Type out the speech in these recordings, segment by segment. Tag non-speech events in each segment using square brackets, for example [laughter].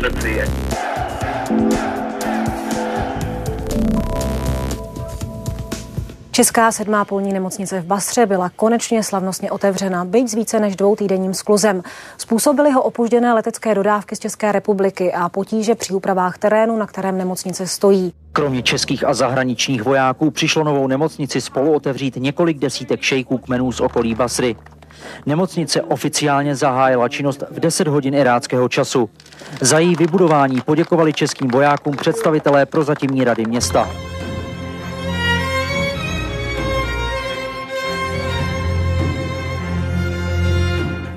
Let's see it. Česká sedmá polní nemocnice v Bastře byla konečně slavnostně otevřena, byť s více než dvou týdenním skluzem. Způsobily ho opožděné letecké dodávky z České republiky a potíže při úpravách terénu, na kterém nemocnice stojí. Kromě českých a zahraničních vojáků přišlo novou nemocnici spolu otevřít několik desítek šejků kmenů z okolí Basry. Nemocnice oficiálně zahájila činnost v 10 hodin iráckého času. Za její vybudování poděkovali českým vojákům představitelé prozatímní rady města.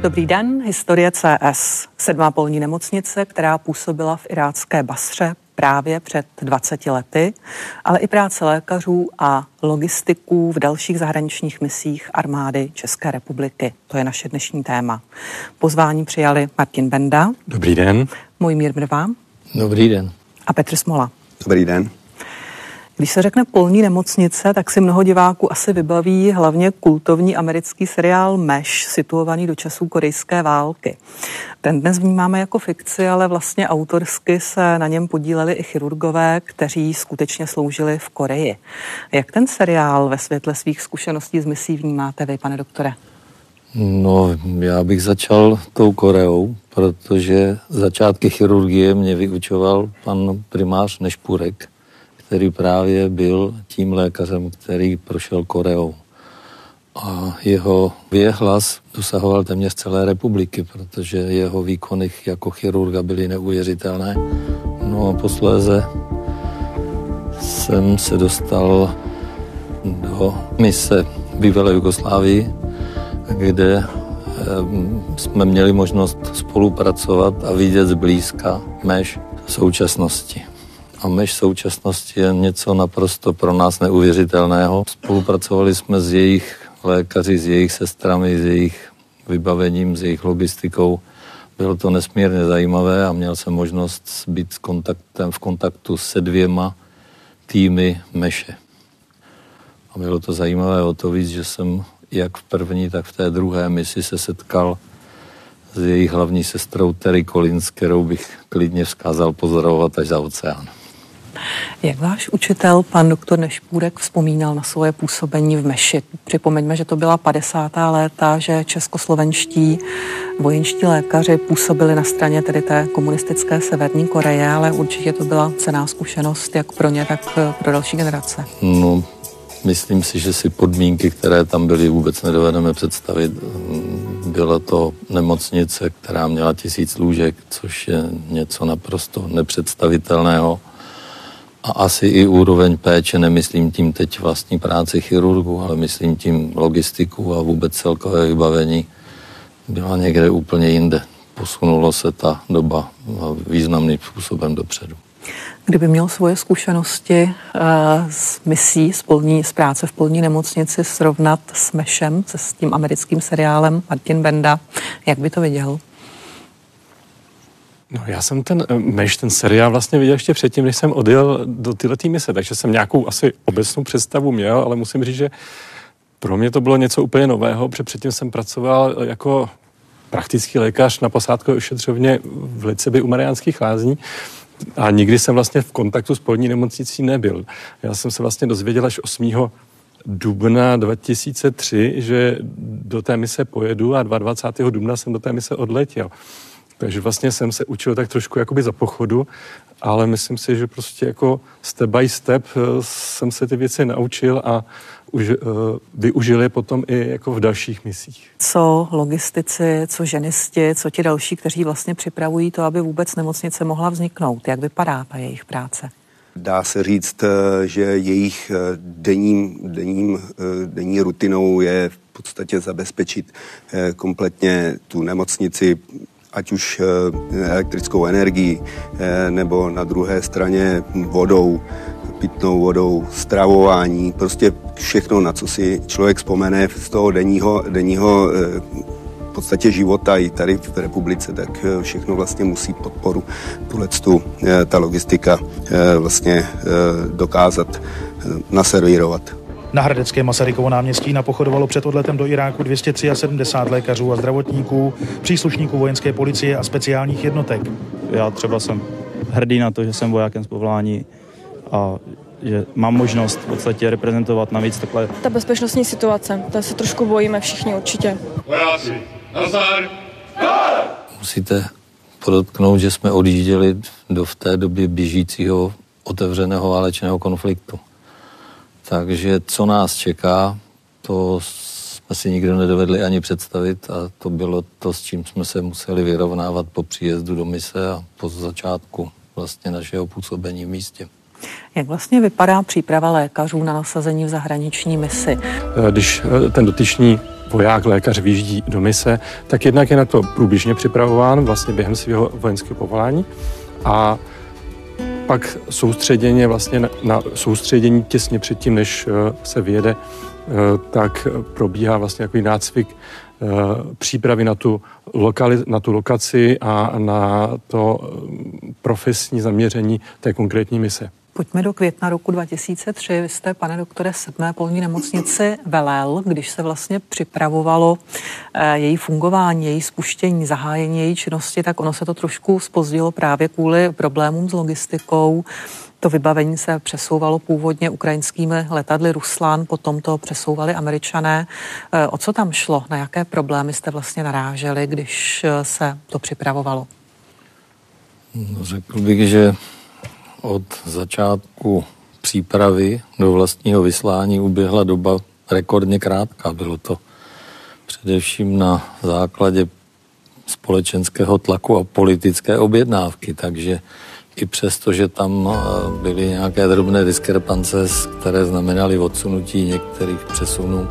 Dobrý den, historie CS. Sedmá polní nemocnice, která působila v irácké Basře právě před 20 lety, ale i práce lékařů a logistiků v dalších zahraničních misích armády České republiky. To je naše dnešní téma. Pozvání přijali Martin Benda. Dobrý den. Mojmír Mrva. Dobrý den. A Petr Smola. Dobrý den. Když se řekne polní nemocnice, tak si mnoho diváků asi vybaví hlavně kultovní americký seriál Mesh, situovaný do časů korejské války. Ten dnes vnímáme jako fikci, ale vlastně autorsky se na něm podíleli i chirurgové, kteří skutečně sloužili v Koreji. Jak ten seriál ve světle svých zkušeností z misí vnímáte vy, pane doktore? No, já bych začal tou Koreou, protože začátky chirurgie mě vyučoval pan primář Nešpurek, který právě byl tím lékařem, který prošel Koreou. A jeho věhlas dosahoval téměř celé republiky, protože jeho výkony jako chirurga byly neuvěřitelné. No a posléze jsem se dostal do mise bývalé Jugoslávii, kde jsme měli možnost spolupracovat a vidět zblízka mež současnosti a myš současnosti je něco naprosto pro nás neuvěřitelného. Spolupracovali jsme s jejich lékaři, s jejich sestrami, s jejich vybavením, s jejich logistikou. Bylo to nesmírně zajímavé a měl jsem možnost být s kontaktem, v kontaktu se dvěma týmy Meše. A bylo to zajímavé o to víc, že jsem jak v první, tak v té druhé misi se setkal s jejich hlavní sestrou Terry Collins, kterou bych klidně vzkázal pozorovat až za oceán. Jak váš učitel, pan doktor Nešpůrek, vzpomínal na svoje působení v Meši? Připomeňme, že to byla 50. léta, že českoslovenští vojenští lékaři působili na straně tedy té komunistické Severní Koreje, ale určitě to byla cená zkušenost jak pro ně, tak pro další generace. No, myslím si, že si podmínky, které tam byly, vůbec nedovedeme představit. Byla to nemocnice, která měla tisíc lůžek, což je něco naprosto nepředstavitelného a asi i úroveň péče, nemyslím tím teď vlastní práci chirurgu, ale myslím tím logistiku a vůbec celkové vybavení, byla někde úplně jinde. Posunulo se ta doba významným způsobem dopředu. Kdyby měl svoje zkušenosti uh, s misí, z, polní, z práce v polní nemocnici srovnat s Mešem, se s tím americkým seriálem Martin Benda, jak by to viděl? No já jsem ten eh, Meš, ten seriál vlastně viděl ještě předtím, než jsem odjel do tyhle mise, takže jsem nějakou asi obecnou představu měl, ale musím říct, že pro mě to bylo něco úplně nového, protože předtím jsem pracoval jako praktický lékař na posádkové ošetřovně v Liceby u Mariánských lázní a nikdy jsem vlastně v kontaktu s polní nemocnicí nebyl. Já jsem se vlastně dozvěděl až 8 dubna 2003, že do té mise pojedu a 22. dubna jsem do té mise odletěl. Takže vlastně jsem se učil tak trošku jakoby za pochodu, ale myslím si, že prostě jako step by step eh, jsem se ty věci naučil a už, uh, využili potom i jako v dalších misích. Co logistici, co ženisti, co ti další, kteří vlastně připravují to, aby vůbec nemocnice mohla vzniknout? Jak vypadá ta jejich práce? Dá se říct, eh, že jejich denním, denním, denní rutinou je v podstatě zabezpečit kompletně tu nemocnici ať už eh, elektrickou energií, eh, nebo na druhé straně vodou, pitnou vodou, stravování, prostě všechno, na co si člověk vzpomene z toho denního, denního eh, v podstatě života i tady v republice, tak všechno vlastně musí podporu tuhle ta logistika vlastně dokázat naservírovat. Na Hradecké Masarykovo náměstí napochodovalo před odletem do Iráku 273 lékařů a zdravotníků, příslušníků vojenské policie a speciálních jednotek. Já třeba jsem hrdý na to, že jsem vojákem z povolání a že mám možnost v podstatě reprezentovat navíc takhle. Ta bezpečnostní situace, to se trošku bojíme všichni určitě. Vojáci, nazdar! Musíte podotknout, že jsme odjížděli do v té době běžícího otevřeného válečného konfliktu. Takže co nás čeká, to jsme si nikdo nedovedli ani představit a to bylo to, s čím jsme se museli vyrovnávat po příjezdu do mise a po začátku vlastně našeho působení v místě. Jak vlastně vypadá příprava lékařů na nasazení v zahraniční misi? Když eh, ten dotyčný voják, lékař vyjíždí do mise, tak jednak je na to průběžně připravován vlastně během svého vojenského povolání a pak soustředěně vlastně na, na soustředění těsně předtím, než eh, se vyjede, eh, tak probíhá vlastně takový nácvik eh, přípravy na tu, lokali, na tu lokaci a na to profesní zaměření té konkrétní mise. Pojďme do května roku 2003. Vy jste, pane doktore, sedmé polní nemocnici velel, když se vlastně připravovalo eh, její fungování, její spuštění, zahájení její činnosti, tak ono se to trošku spozdilo právě kvůli problémům s logistikou. To vybavení se přesouvalo původně ukrajinskými letadly Ruslan, potom to přesouvali američané. Eh, o co tam šlo? Na jaké problémy jste vlastně naráželi, když eh, se to připravovalo? No, řekl bych, že od začátku přípravy do vlastního vyslání uběhla doba rekordně krátká. Bylo to především na základě společenského tlaku a politické objednávky, takže i přesto, že tam eh, byly nějaké drobné diskrepance, které znamenaly odsunutí některých přesunů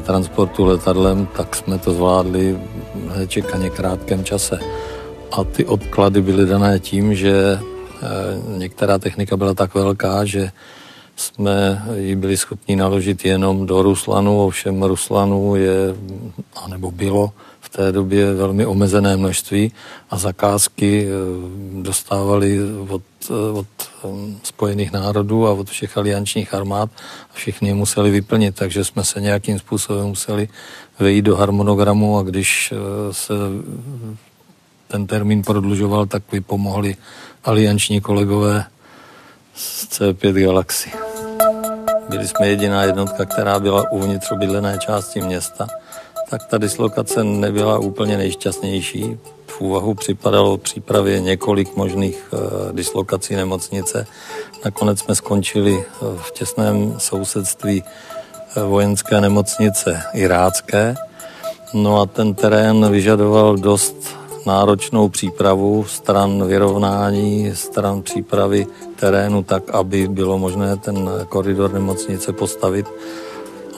transportu letadlem, tak jsme to zvládli v čekaně krátkém čase. A ty odklady byly dané tím, že některá technika byla tak velká, že jsme ji byli schopni naložit jenom do Ruslanu, ovšem Ruslanu je, anebo bylo v té době velmi omezené množství a zakázky eh, dostávali od, eh, od Spojených národů a od všech aliančních armád a všichni je museli vyplnit, takže jsme se nějakým způsobem museli vejít do harmonogramu a když se ten termín prodlužoval, tak vypomohli alianční kolegové z C5 Galaxy. Byli jsme jediná jednotka, která byla uvnitř obydlené části města, tak ta dislokace nebyla úplně nejšťastnější. V úvahu připadalo přípravě několik možných uh, dislokací nemocnice. Nakonec jsme skončili uh, v těsném sousedství uh, vojenské nemocnice irácké. No a ten terén vyžadoval dost náročnou přípravu stran vyrovnání, stran přípravy terénu tak, aby bylo možné ten koridor nemocnice postavit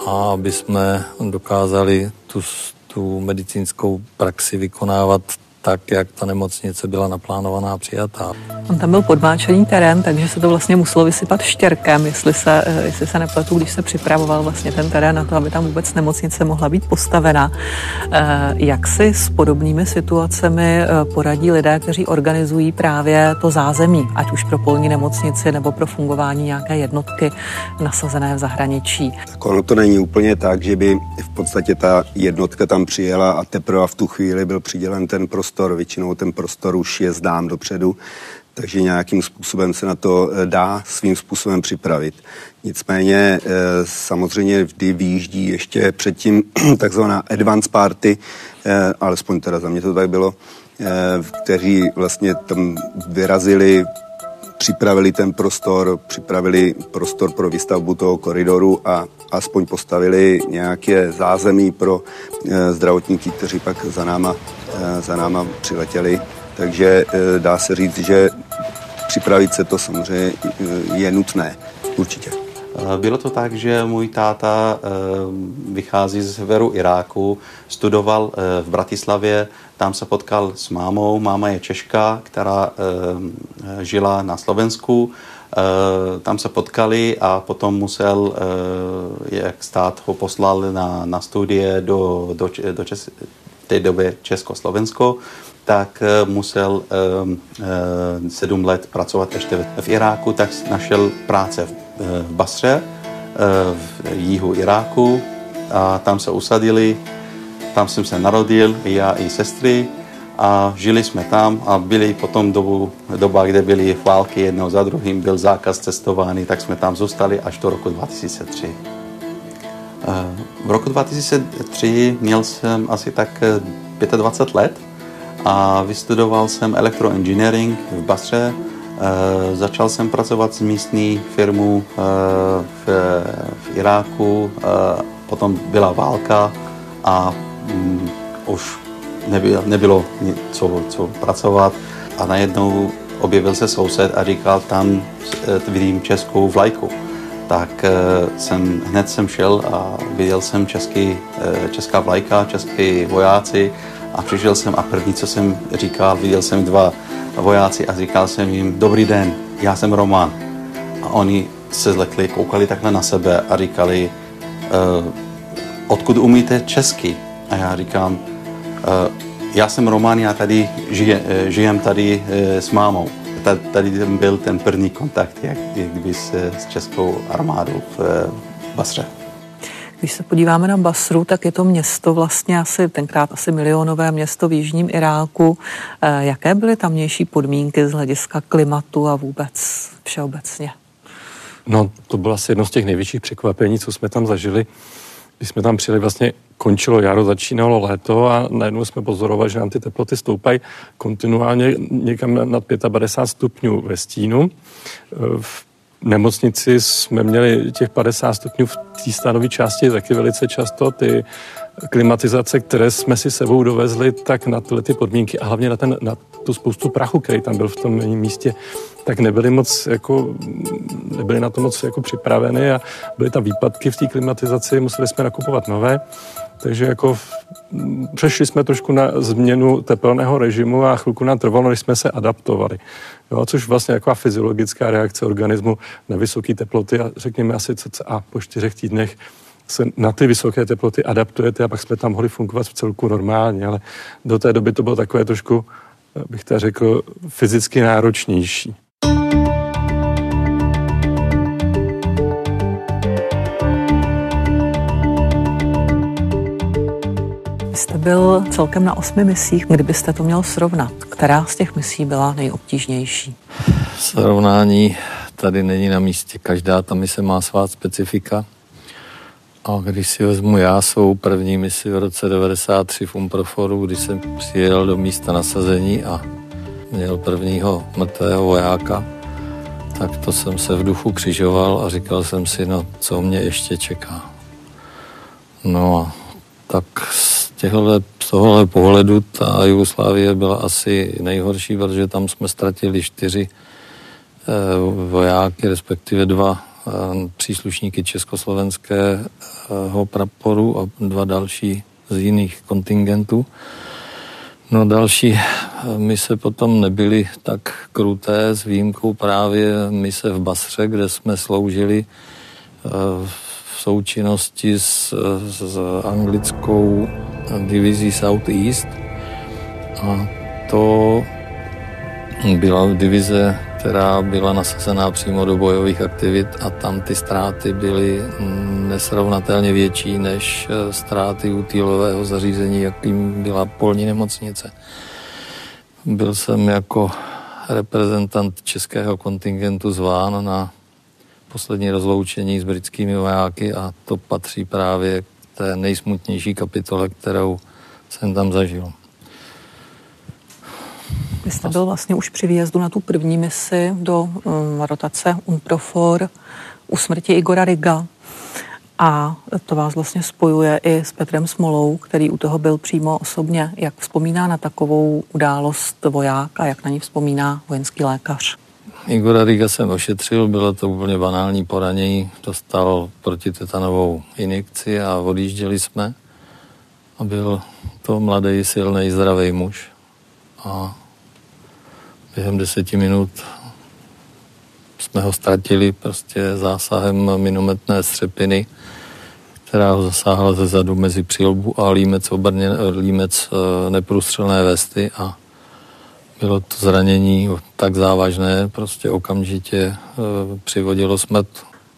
a aby jsme dokázali tu, tu medicínskou praxi vykonávat tak, jak ta nemocnice byla naplánovaná přijatá. On tam byl podmáčený terén, takže se to vlastně muselo vysypat štěrkem, jestli se, eh, jestli se nepletu, když se připravoval vlastně ten terén na to, aby tam vůbec nemocnice mohla být postavena. Eh, jak si s podobnými situacemi eh, poradí lidé, kteří organizují právě to zázemí, ať už pro polní nemocnici nebo pro fungování nějaké jednotky nasazené v zahraničí? Tak ono to není úplně tak, že by v podstatě ta jednotka tam přijela a teprve v tu chvíli byl přidělen ten prostor. Většinou ten prostor už je zdám dopředu takže nějakým způsobem se na to eh, dá svým způsobem připravit. Nicméně eh, samozřejmě vždy výjíždí ještě předtím [clears throat] takzvaná advance party, eh, alespoň teda za mě to tak bylo, kteří vlastně tam vyrazili, připravili ten prostor, připravili prostor pro výstavbu toho koridoru a aspoň postavili nějaké zázemí pro zdravotníky, kteří pak za náma, za náma přiletěli takže eh, dá se říct, že připravit se to samozřejmě eh, je nutné, určitě. Eh, bylo to tak, že můj táta vychází z severu Iráku, studoval v Bratislavě, tam se potkal s mámou. Máma je Češka, která žila na Slovensku. Tam se potkali a potom musel, jak stát ho poslal na, na studie do, do, do Čes, té době Československo tak eh, musel eh, sedm let pracovat ještě v Iráku, tak našel práce v, eh, v Basře v jihu Iráku a tam se usadili. Tam jsem se narodil, já i sestry a žili jsme tam a byli potom dobu, doba, kde byly války jednou za druhým, byl zákaz cestování, tak jsme tam zůstali až do roku 2003. V roku 2003 měl jsem asi tak 25 let a vystudoval jsem elektroengineering v Basře. E, začal jsem pracovat s místní firmou e, v, v Iráku, e, potom byla válka a mm, už nebylo, nebylo co, co pracovat a najednou objevil se soused a říkal, tam vidím českou vlajku. Tak jsem, hned jsem šel a viděl jsem český, česká vlajka, český vojáci a přišel jsem a první, co jsem říkal, viděl jsem dva vojáci a říkal jsem jim, dobrý den, já jsem Roman. A oni se zlekli, koukali takhle na sebe a říkali, uh, odkud umíte česky? A já říkám, uh, já jsem Roman, já tady žije, uh, žijem tady s mámou. Tady byl ten první kontakt, jak, jak kdyby se s českou armádou v uh, Basře. Když se podíváme na Basru, tak je to město vlastně asi tenkrát asi milionové město v jižním Iráku. Eh, jaké byly tamnější podmínky z hlediska klimatu a vůbec všeobecně? No, to bylo asi jedno z těch největších překvapení, co jsme tam zažili. Když jsme tam přijeli, vlastně končilo jaro, začínalo léto a najednou jsme pozorovali, že nám ty teploty stoupají kontinuálně někam nad 55 stupňů ve stínu. Eh, v nemocnici jsme měli těch 50 stupňů v té stanové části taky velice často. Ty klimatizace, které jsme si sebou dovezli, tak na tyhle ty podmínky a hlavně na, ten, na tu spoustu prachu, který tam byl v tom místě, tak nebyly moc jako, nebyly na to moc jako připraveny a byly tam výpadky v té klimatizaci, museli jsme nakupovat nové. Takže jako přešli jsme trošku na změnu tepelného režimu a chvilku nám trvalo, než jsme se adaptovali. Jo, což vlastně jako fyziologická reakce organismu na vysoké teploty a řekněme asi a po čtyřech týdnech se na ty vysoké teploty adaptujete a pak jsme tam mohli fungovat v celku normálně, ale do té doby to bylo takové trošku, bych tak řekl, fyzicky náročnější. jste byl celkem na osmi misích. Kdybyste to měl srovnat, která z těch misí byla nejobtížnější? Srovnání tady není na místě. Každá ta mise má svá specifika. A když si vezmu já svou první misi v roce 93 v Umproforu, když jsem přijel do místa nasazení a měl prvního mrtvého vojáka, tak to jsem se v duchu křižoval a říkal jsem si, no co mě ještě čeká. No a tak těchhle, z tohohle pohledu ta Jugoslávie byla asi nejhorší, protože tam jsme ztratili čtyři eh, vojáky, respektive dva příslušníky československého praporu a dva další z jiných kontingentů. No další eh, mise potom nebyly tak kruté s výjimkou právě mise v Basře, kde jsme sloužili v součinnosti s, s anglickou divizí South East a to byla divize, která byla nasazená přímo do bojových aktivit a tam ty ztráty byly nesrovnatelně větší než eh, ztráty útýlového zařízení, jakým byla polní nemocnice. Byl jsem jako reprezentant českého kontingentu zván na poslední rozloučení s britskými vojáky a to patří právě k té nejsmutnější kapitole, kterou jsem tam zažil. Vy jste byl vlastně už při výjezdu na tu první misi do um, rotace UNPROFOR u smrti Igora Riga. A to vás vlastně spojuje i s Petrem Smolou, který u toho byl přímo osobně. Jak vzpomíná na takovou událost voják a jak na ní vzpomíná vojenský lékař? Igora Riga jsem ošetřil, bylo to úplně banální poranění, dostal protitetanovou injekci a odjížděli jsme. A byl to mladý, silný, zdravý muž. A během deseti minut jsme ho ztratili prostě zásahem minometné střepiny, která ho zasáhla ze zadu mezi přilbu a límec, obrně, límec eh, neprůstřelné vesty a bylo to zranění tak závažné, prostě okamžitě e, přivodilo smrt.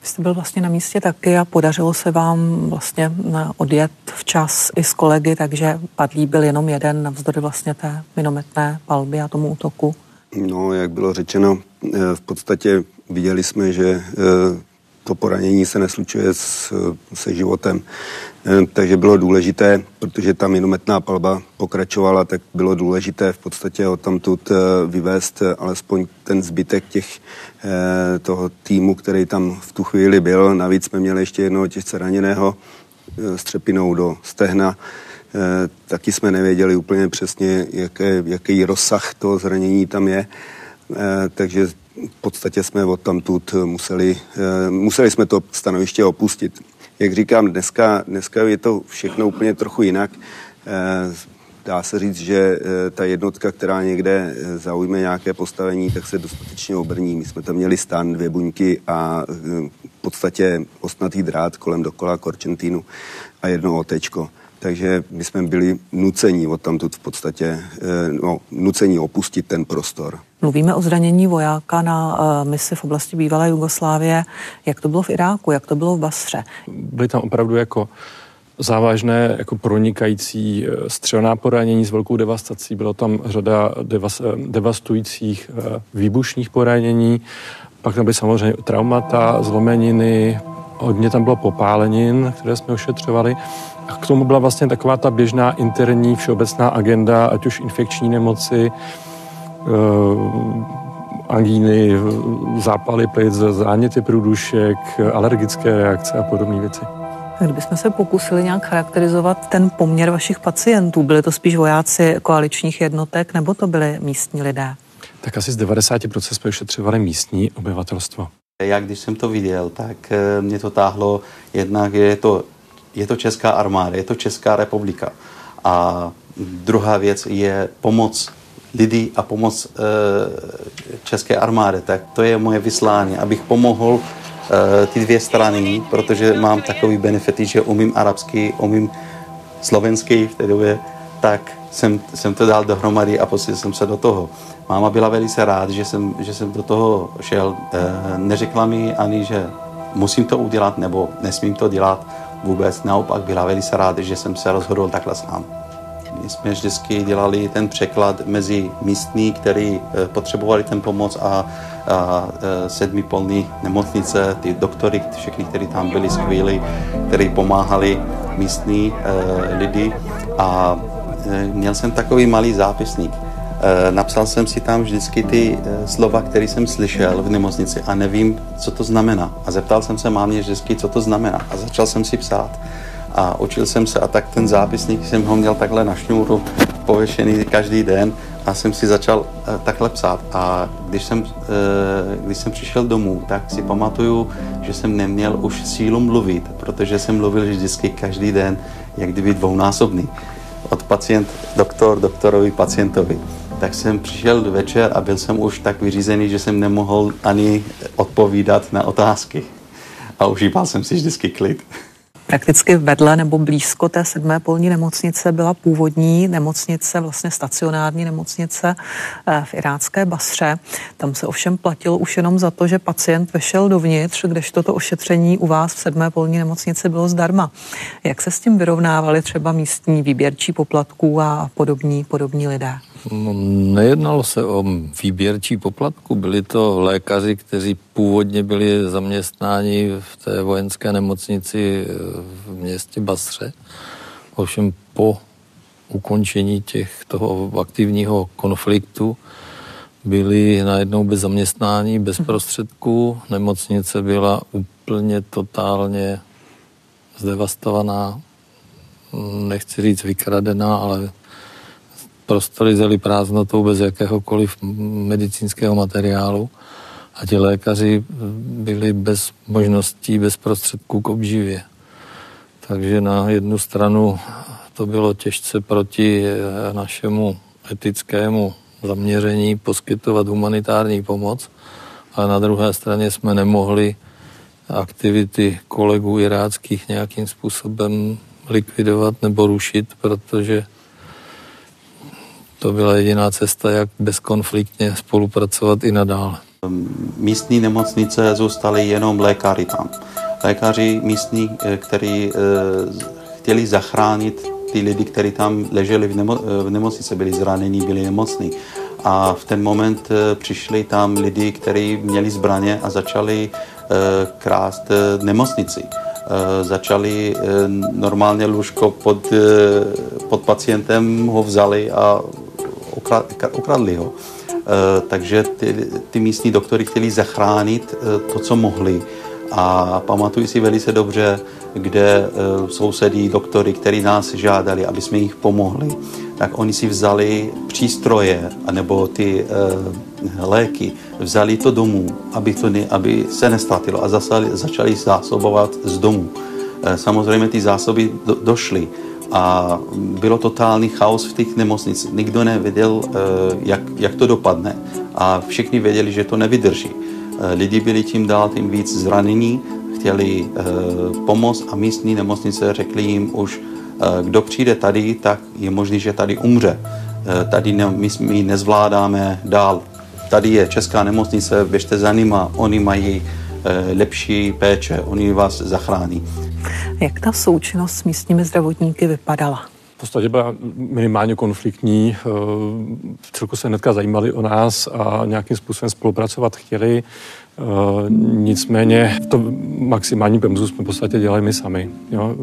jste byl vlastně na místě taky a podařilo se vám vlastně odjet včas i s kolegy, takže padlý byl jenom jeden navzdory vlastně té minometné palby a tomu útoku. No, jak bylo řečeno, eh, v podstatě viděli jsme, že eh, to poranění se neslučuje s, se životem. Eh, takže bylo důležité, protože ta minometná palba pokračovala, tak bylo důležité v podstatě od tamtud vyvést alespoň ten zbytek těch, toho týmu, který tam v tu chvíli byl. Navíc jsme měli ještě jednoho těžce raněného s třepinou do stehna. Eh, taky jsme nevěděli úplně přesně, jaké, jaký rozsah toho zranění tam je, eh, takže v podstatě jsme od tamtud museli, eh, museli jsme to stanoviště opustit. Jak říkám, dneska, dneska je to všechno úplně trochu jinak. Dá se říct, že ta jednotka, která někde zaujme nějaké postavení, tak se dostatečně obrní. My jsme tam měli stan, dvě buňky a v podstatě ostnatý drát kolem dokola Korčentínu a jedno otečko takže my jsme byli nuceni od tamtud v podstatě, eh, no, nuceni opustit ten prostor. Mluvíme o zranění vojáka na uh, misi v oblasti bývalé Jugoslávie. Jak to bylo v Iráku, jak to bylo v Basře? Byly tam opravdu jako závažné jako pronikající eh, střelná poranění s velkou devastací. Bylo tam řada devas, devastujících výbušních poranění, pak tam byly samozřejmě traumata, zlomeniny, hodně tam bylo popálenin, které jsme ošetřovali. A k tomu byla vlastně taková ta běžná interní všeobecná agenda, ať už infekční nemoci, eh, angíny, zápaly plic, záněty průdušek, alergické reakce a podobné věci. Kdybychom se pokusili nějak charakterizovat ten poměr vašich pacientů, byli to spíš vojáci koaličních jednotek nebo to byli místní lidé? Tak asi z 90% jsme ošetřovali místní obyvatelstvo. Já když jsem to viděl, tak eh, mě to táhlo jednak, je to je to Česká armáda, je to Česká republika. A druhá věc je pomoc lidí a pomoc e, České armády. Tak to je moje vyslání, abych pomohl e, ty dvě strany, protože mám takový benefity, že umím arabsky, umím slovenský v té době, tak jsem, jsem to dal dohromady a pustil jsem se do toho. Máma byla velice rád, že jsem, že jsem do toho šel. E, neřekla mi ani, že musím to udělat nebo nesmím to dělat vůbec naopak byla velice ráda, že jsem se rozhodl takhle sám. My jsme vždycky dělali ten překlad mezi místní, který eh, potřebovali ten pomoc a, a eh, sedmi polní nemocnice, ty doktory, všechny, kteří tam byli skvělí, kteří pomáhali místní e, lidi a e, měl jsem takový malý zápisník napsal jsem si tam vždycky ty eh, slova, které jsem slyšel v nemocnici a nevím, co to znamená. A zeptal jsem se mámě vždycky, co to znamená. A začal jsem si psát. A učil jsem se a tak ten zápisník jsem ho měl takhle na šňůru pověšený každý den a jsem si začal eh, takhle psát. A když jsem, když jsem přišel domů, tak si pamatuju, že jsem neměl už sílu mluvit, protože jsem mluvil vždycky každý den, jak kdyby dvounásobný. Od pacient, doktor, doktorovi, pacientovi tak jsem přišel večer a byl jsem už tak vyřízený, že jsem nemohl ani odpovídat na otázky. A užíval jsem si vždycky klid. Prakticky vedle nebo blízko té sedmé polní nemocnice byla původní nemocnice, vlastně stacionární nemocnice eh, v irácké Basře. Tam se ovšem platil už jenom za to, že pacient vešel dovnitř, když toto ošetření u vás v sedmé polní nemocnici bylo zdarma. Jak se s tím vyrovnávali třeba místní výběrčí poplatků a podobní, podobní lidé? No, nejednalo se o výběrčí poplatku, byli to lékaři, kteří původně byli zaměstnáni v té vojenské nemocnici v městě Basře. Ovšem po ukončení těch, toho aktivního konfliktu byli najednou bez zaměstnání, bez prostředků. Nemocnice byla úplně totálně zdevastovaná, nechci říct vykradená, ale prostory zely prázdnotou bez jakéhokoliv medicínského materiálu a ti lékaři byli bez možností, bez prostředků k obživě. Takže na jednu stranu to bylo těžce proti našemu etickému zaměření poskytovat humanitární pomoc, ale na druhé straně jsme nemohli aktivity kolegů iráckých nějakým způsobem likvidovat nebo rušit, protože to byla jediná cesta, jak bezkonfliktně spolupracovat i nadále. Místní nemocnice zůstaly jenom lékaři tam. Lékaři místní, kteří chtěli zachránit ty lidi, kteří tam leželi v, nemo, v nemocnici, byli zranění, byli nemocní. A v ten moment přišli tam lidi, kteří měli zbraně a začali krást nemocnici. Začali normálně lůžko pod, pod pacientem ho vzali a ukradli ho. Takže ty, ty místní doktory chtěli zachránit to, co mohli. A pamatuju si velice dobře, kde sousedí doktory, kteří nás žádali, aby jsme jich pomohli, tak oni si vzali přístroje anebo ty léky, vzali to domů, aby, to ne, aby se nestratilo a zasali, začali zásobovat z domu. Samozřejmě ty zásoby do, došly a bylo totální chaos v těch nemocnicích. Nikdo nevěděl, jak, jak to dopadne a všichni věděli, že to nevydrží. Lidi byli tím dál tím víc zranění, chtěli pomoc a místní nemocnice řekli jim už, kdo přijde tady, tak je možný, že tady umře. Tady ne, my, my nezvládáme dál. Tady je česká nemocnice, běžte za nima, oni mají lepší péče, oni vás zachrání. Jak ta součinnost s místními zdravotníky vypadala? V podstatě byla minimálně konfliktní. V celku se hnedka zajímali o nás a nějakým způsobem spolupracovat chtěli. Nicméně to maximální pemzu jsme v podstatě dělali my sami. Jo.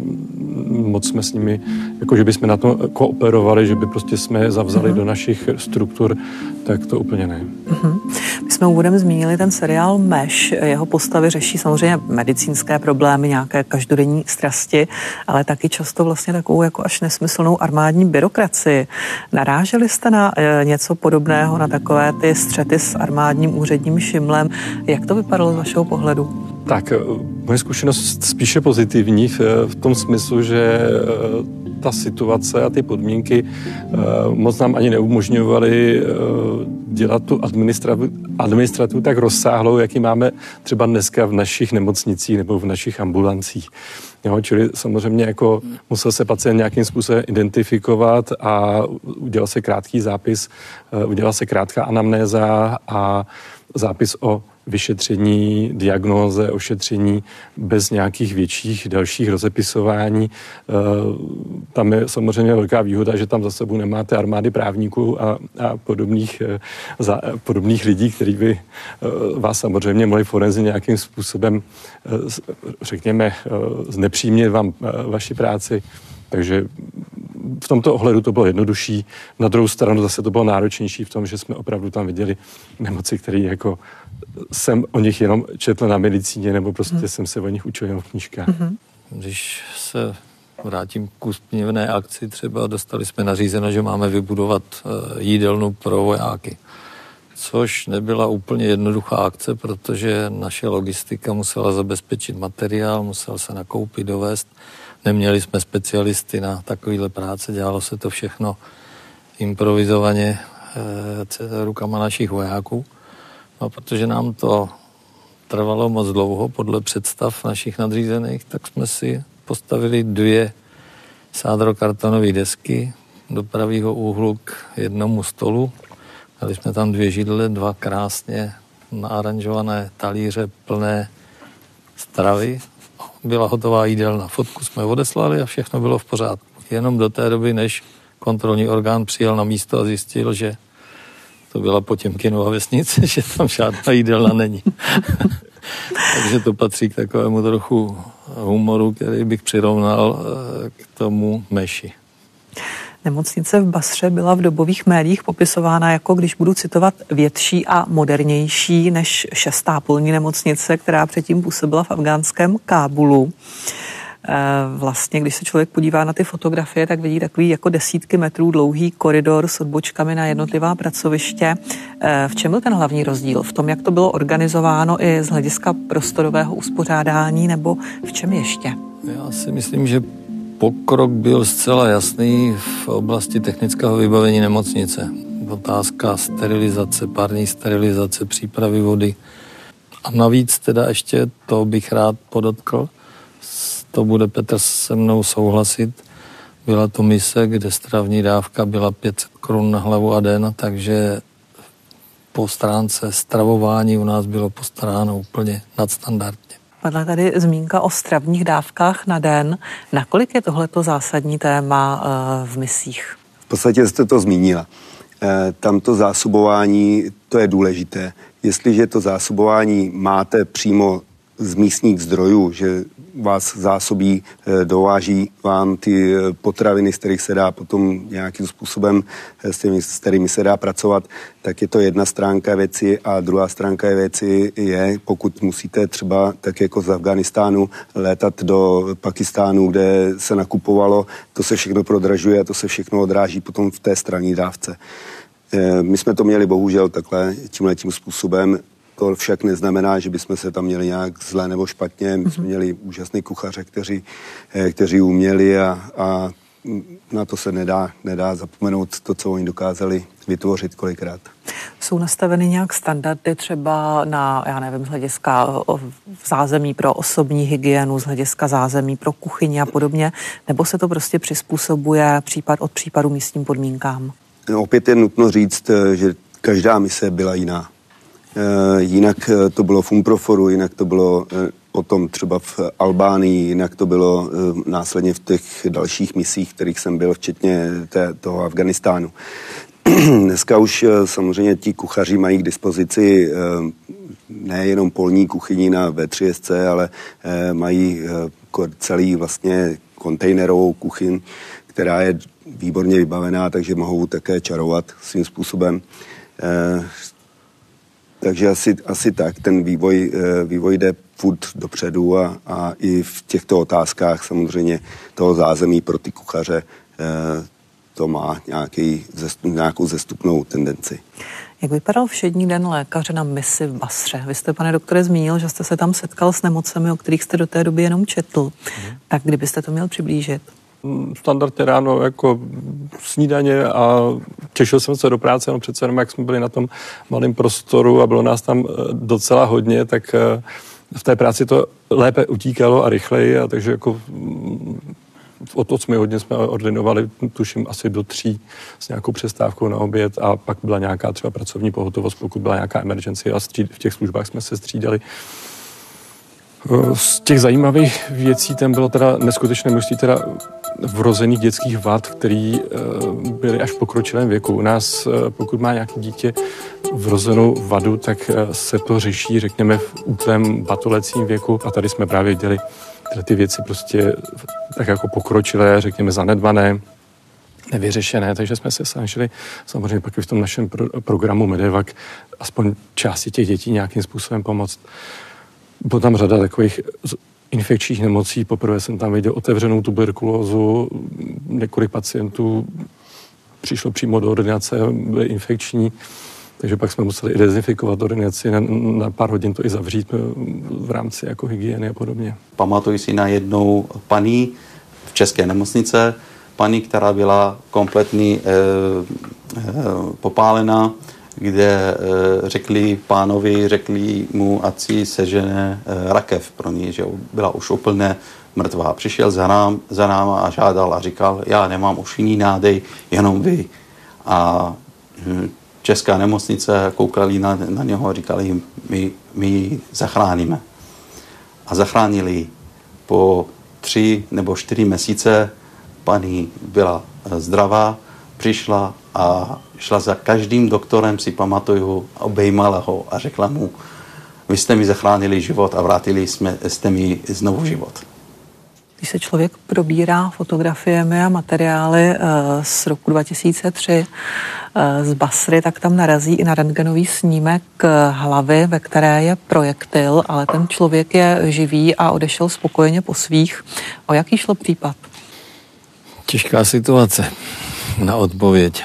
Moc jsme s nimi, jako že bychom na to kooperovali, že by prostě jsme zavzali uh-huh. do našich struktur, tak to úplně ne. Uh-huh. My jsme úvodem zmínili ten seriál Meš. Jeho postavy řeší samozřejmě medicínské problémy, nějaké každodenní strasti, ale taky často vlastně takovou jako až nesmyslnou armádní byrokracii. Naráželi jste na e, něco podobného, na takové ty střety s armádním úředním šimlem? Jak to vypadalo z vašeho pohledu? Tak, moje zkušenost spíše pozitivní v, v tom smyslu, že ta situace a ty podmínky moc nám ani neumožňovaly dělat tu administrativu, tak rozsáhlou, jaký máme třeba dneska v našich nemocnicích nebo v našich ambulancích. Jo, čili samozřejmě jako musel se pacient nějakým způsobem identifikovat a udělal se krátký zápis, udělala se krátká anamnéza a zápis o vyšetření, diagnóze, ošetření bez nějakých větších dalších rozepisování. Eh, tam je samozřejmě velká výhoda, že tam za sebou nemáte armády právníků a, a podobných, eh, za, podobných lidí, kteří by eh, vás samozřejmě mohli forenzi nějakým způsobem, řekněme, znepřímě vám vaši práci. Takže v tomto ohledu to bylo jednodušší. Na druhou stranu zase to bylo náročnější v tom, že jsme opravdu tam viděli nemoci, které jako jsem o nich jenom četl na medicíně, nebo prostě hmm. jsem se o nich učil jenom v knížkách. Hmm. Když se vrátím k úspěvné akci, třeba dostali jsme nařízeno, že máme vybudovat eh, jídelnu pro vojáky. Což nebyla úplně jednoduchá akce, protože naše logistika musela zabezpečit materiál, musel se nakoupit, dovést. Neměli jsme specialisty na takovéhle práce, dělalo se to všechno improvizovaně e, rukama našich vojáků. No, protože nám to trvalo moc dlouho podle představ našich nadřízených, tak jsme si postavili dvě sádrokartonové desky do pravého úhlu k jednomu stolu. Dali jsme tam dvě židle, dva krásně naaranžované talíře plné stravy. Byla hotová jídelna. Fotku jsme odeslali a všechno bylo v pořádku. Jenom do té doby, než kontrolní orgán přijel na místo a zjistil, že to byla Potěmkinova vesnice, [laughs] že tam žádná jídelna není. [laughs] Takže to patří k takovému trochu humoru, který bych přirovnal eh, k tomu meši. Nemocnice v Basře byla v dobových médiích popisována jako, když budu citovat, větší a modernější než šestá polní nemocnice, která předtím působila v afgánském Kábulu. Eh, vlastně, když se člověk podívá na ty fotografie, tak vidí takový jako desítky metrů dlouhý koridor s odbočkami na jednotlivá pracoviště. Eh, v čem byl ten hlavní rozdíl? V tom, jak to bylo organizováno i z hlediska prostorového uspořádání, nebo v čem ještě? Já si myslím, že pokrok byl zcela jasný v oblasti technického vybavení nemocnice. Otázka sterilizace, pární sterilizace, přípravy vody. A navíc teda ještě, to bych rád podotkl, to bude Petr se mnou souhlasit. Byla to mise, kde stravní dávka byla 500 korun na hlavu a den, takže po stránce stravování u nás bylo postaráno úplně nadstandardně. Padla tady zmínka o stravních dávkách na den. Nakolik je tohleto zásadní téma eh, v misích? V podstatě jste to zmínila. Eh, tam to zásobování, to je důležité. Jestliže to zásobování máte přímo z místních zdrojů, že vás zásobí, eh, dováží vám ty eh, potraviny, z kterých se dá potom nějakým způsobem, s, těmi, s kterými se dá pracovat, tak je to jedna stránka věci a druhá stránka věci je, pokud musíte třeba tak jako z Afganistánu létat do Pakistánu, kde se nakupovalo, to se všechno prodražuje a to se všechno odráží potom v té straní dávce. My jsme to měli bohužel takhle tímhle tím způsobem. To však neznamená, že bychom se tam měli nějak zle nebo špatně. My jsme mhm. měli úžasné kuchaře, kteří, eh, kteří uměli a, a na to se nedá, nedá zapomenout to, co oni dokázali vytvořit kolikrát. Jsou nastaveny nějak standardy třeba na, já nevím, z hlediska zázemí pro osobní hygienu, z hlediska zázemí pro kuchyni a podobně, nebo se to prostě přizpůsobuje případ od případu místním podmínkám? No, opět je nutno říct, eh, že každá mise byla jiná. Eh, jinak eh, to bylo v Umproforu, jinak to bylo potom třeba v Albánii, jinak to bylo následně v těch dalších misích, kterých jsem byl, včetně té, toho Afganistánu. [clears throat] Dneska už samozřejmě ti kuchaři mají k dispozici nejenom polní kuchyni na V3SC, ale mají celý vlastně kontejnerovou kuchyň, která je výborně vybavená, takže mohou také čarovat svým způsobem. Takže asi, asi tak, ten vývoj, eh, vývoj jde furt dopředu a, a i v těchto otázkách samozřejmě toho zázemí pro ty kuchaře eh, to má nějaký, nějakou zestupnou tendenci. Jak vypadal všední den lékaře na misi v Basře? Vy jste, pane doktore, zmínil, že jste se tam setkal s nemocemi, o kterých jste do té doby jenom četl. Mm. Tak kdybyste to měl přiblížit? Standardně ráno jako snídaně a těšil jsem se do práce, no přece jenom jak jsme byli na tom malém prostoru a bylo nás tam eh, docela hodně, tak eh, v té práci to lépe utíkalo a rychleji a takže jako mm, o to jsme hodně jsme ordinovali, tuším asi do tří s nějakou přestávkou na oběd a pak byla nějaká třeba pracovní pohotovost, pokud byla nějaká emergency a stříd, v těch službách jsme se střídali. Z těch zajímavých věcí tam bylo teda neskutečné množství teda vrozených dětských vad, které eh, byly až v pokročilém věku. U nás, eh, pokud má nějaké dítě vrozenou vadu, tak eh, se to řeší, řekněme, v útlém batolecím věku a tady jsme právě viděli tyhle ty věci prostě tak jako pokročilé, řekněme, zanedbané, nevyřešené, takže jsme se snažili samozřejmě pak v tom našem pro, programu Medevac aspoň části těch dětí nějakým způsobem pomoct. Bylo tam řada takových infekčních nemocí. Poprvé jsem tam viděl otevřenou tuberkulózu, několik pacientů přišlo přímo do ordinace, byly infekční, takže pak jsme museli i dezinfikovat ordinaci, na, na pár hodin to i zavřít eh, v rámci jako hygieny a podobně. Pamatuji si na jednou paní v české nemocnice, paní, která byla kompletně e, e, popálená, kde e, řekli pánovi, řekli mu, ať si sežene e, rakev pro ní, že byla už úplně mrtvá. Přišel za, nám, za náma a žádal a říkal, já nemám už jiný nádej, jenom vy. A hm, česká nemocnice koukali na, na něho a říkali, my, my ji zachráníme. A zachránili. Po tři nebo čtyři měsíce paní byla zdravá, přišla a šla za každým doktorem, si pamatuju, obejmala ho a řekla mu, vy jste mi zachránili život a vrátili jsme, jste mi znovu život. Když se člověk probírá fotografiemi a materiály eh, z roku 2003 eh, z Basry, tak tam narazí i na rentgenový snímek eh, hlavy, ve které je projektil, ale ten člověk je živý a odešel spokojeně po svých. O jaký šlo případ? Těžká situace na odpověď.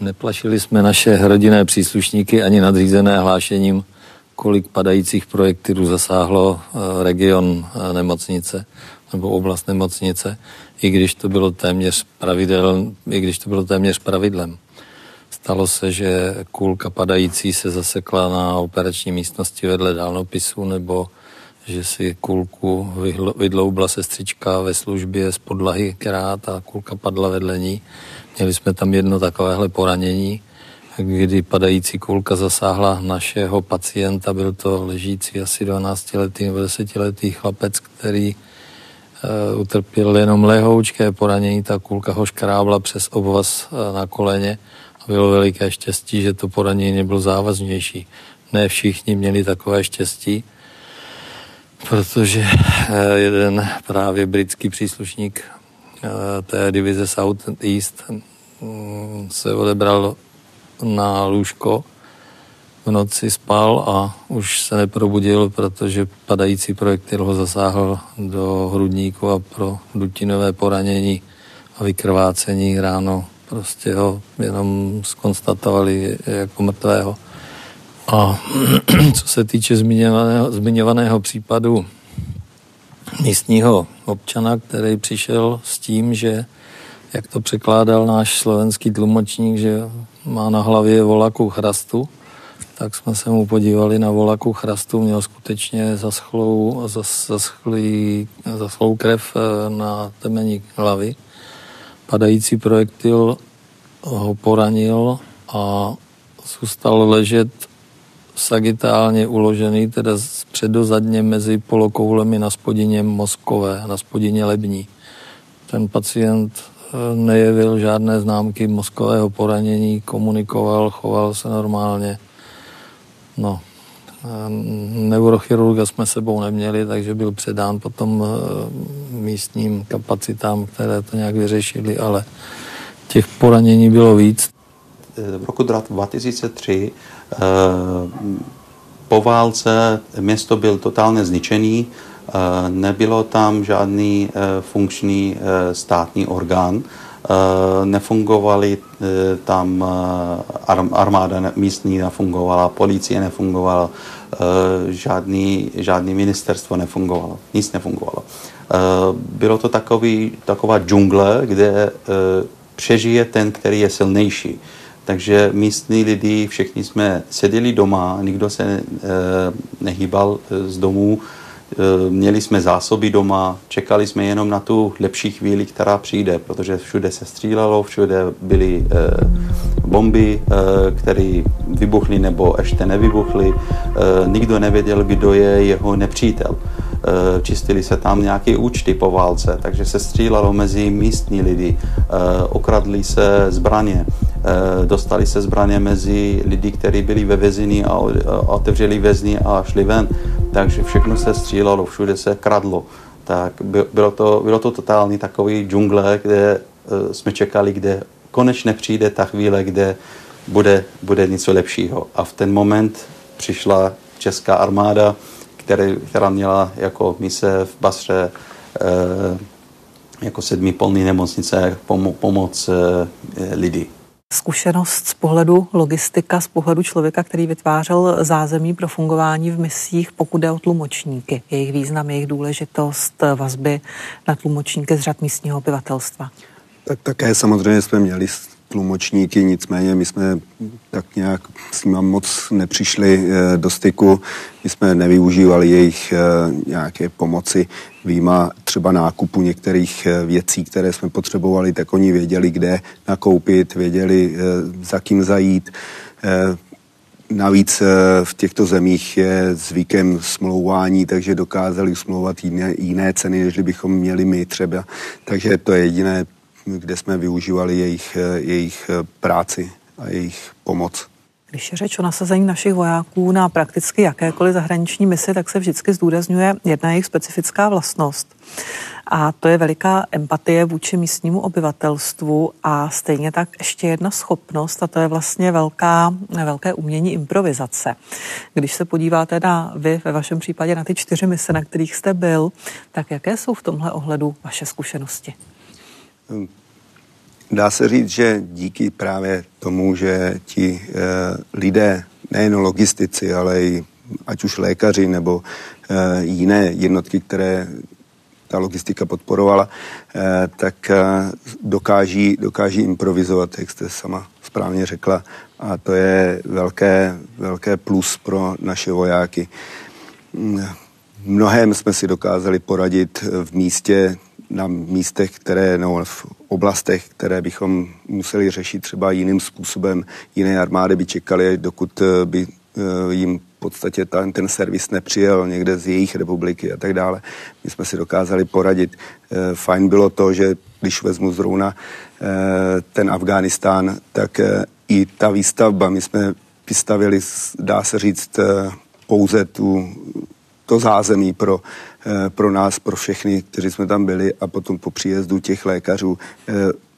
Neplašili jsme naše rodinné příslušníky ani nadřízené hlášením, kolik padajících projektilů zasáhlo eh, region eh, nemocnice nebo oblast nemocnice, i když to bylo téměř pravidel, i když to bylo téměř pravidlem. Stalo se, že kůlka padající se zasekla na operační místnosti vedle dálnopisu, nebo že si kůlku vydloubla sestřička ve službě z podlahy, která ta kůlka padla vedle ní. Měli jsme tam jedno takovéhle poranění, kdy padající kulka zasáhla našeho pacienta. Byl to ležící asi 12-letý nebo 10-letý chlapec, který uh, utrpěl jenom lehoučké poranění. Ta kulka ho škrábla přes obvaz uh, na koleně a bylo veliké štěstí, že to poranění nebylo závaznější. Ne všichni měli takové štěstí, protože uh, jeden právě britský příslušník té divize South East mm, se odebral na lůžko, v noci spal a už se neprobudil, protože padající projektil ho zasáhl do hrudníku a pro dutinové poranění a vykrvácení ráno prostě ho jenom skonstatovali jako mrtvého. A [clears throat] co se týče zmiňovaného, zmiňovaného případu místního občana, který přišel s tím, že jak to překládal náš slovenský tlumočník, že má na hlavě volaku chrastu, tak jsme se mu podívali na volaku chrastu, měl skutečně zaschlou, zas, zaschlý, zaschlou krev eh, na temení hlavy. Padající projektil ho poranil a zůstal ležet sagitálně uložený, teda předozadně mezi polokoulemi na spodině mozkové, na spodině lební. Ten pacient nejevil žádné známky mozkového poranění, komunikoval, choval se normálně. No, neurochirurga jsme sebou neměli, takže byl předán potom eh, místním kapacitám, které to nějak vyřešili, ale těch poranění bylo víc. V roku 2003 eh, po válce město byl totálně zničený, Eh, nebylo tam žádný eh, funkční eh, státní orgán, nefungovaly tam armáda místní nefungovala, policie nefungovala, žádný, žádný ministerstvo nefungovalo, nic nefungovalo. Bylo to takový, taková džungle, kde přežije ten, který je silnější. Takže místní lidi, všichni jsme seděli doma, nikdo se nehýbal z domů, Eh, měli jsme zásoby doma, čekali jsme jenom na tu lepší chvíli, která přijde, protože všude se střílelo, všude byly eh, bomby, eh, které vybuchly nebo ještě nevybuchly. Nikdo nevěděl, kdo je jeho nepřítel. Čistili se tam nějaké účty po válce, takže se střílelo mezi místní lidi, okradli se zbraně, dostali se zbraně mezi lidi, kteří byli ve vězení a otevřeli vězni a šli ven takže všechno se střílelo, všude se kradlo. Tak bylo to, bylo to totální takový džungle, kde uh, jsme čekali, kde konečně přijde ta chvíle, kde bude, bude něco lepšího. A v ten moment přišla česká armáda, který, která měla jako mise v Basře jako sedmi polní nemocnice pom- pomoc uh, lidi zkušenost z pohledu logistika, z pohledu člověka, který vytvářel zázemí pro fungování v misích, pokud jde o tlumočníky, jejich význam, jejich důležitost, vazby na tlumočníky z řad místního obyvatelstva? Tak také samozřejmě jsme měli tlumočníky, nicméně my jsme tak nějak s nimi moc nepřišli eh, do styku, my jsme nevyužívali jejich eh, nějaké pomoci výjima třeba nákupu některých eh, věcí, které jsme potřebovali, tak oni věděli, kde nakoupit, věděli, za kým zajít. Navíc v těchto zemích je zvykem smlouvání, takže dokázali smlouvat jiné, jiné ceny, než bychom měli my třeba. Takže to je jediné kde jsme využívali jejich, eh, jejich eh, práci a jejich pomoc. Když je řeč o nasazení našich vojáků na prakticky jakékoliv zahraniční misi, tak se vždycky zdůrazňuje jedna jejich specifická vlastnost. A to je veliká empatie vůči místnímu obyvatelstvu a stejně tak ještě jedna schopnost, a to je vlastně velká, velké umění improvizace. Když se podíváte na vy, ve vašem případě na ty čtyři mise, na kterých jste byl, tak jaké jsou v tomhle ohledu vaše zkušenosti? Dá se říct, že díky právě tomu, že ti e, lidé, nejen logistici, ale i ať už lékaři nebo e, jiné jednotky, které ta logistika podporovala, e, tak dokáží, dokáží improvizovat, jak jste sama správně řekla. A to je velké, velké plus pro naše vojáky. Mnohem jsme si dokázali poradit v místě na místech, které, no, v oblastech, které bychom museli řešit třeba jiným způsobem. Jiné armády by čekaly, dokud by jim v podstatě ten, ten servis nepřijel někde z jejich republiky a tak dále. My jsme si dokázali poradit. Fajn bylo to, že když vezmu zrovna ten Afghánistán, tak i ta výstavba, my jsme vystavili, dá se říct, pouze tu, to zázemí pro, eh, pro nás, pro všechny, kteří jsme tam byli a potom po příjezdu těch lékařů eh,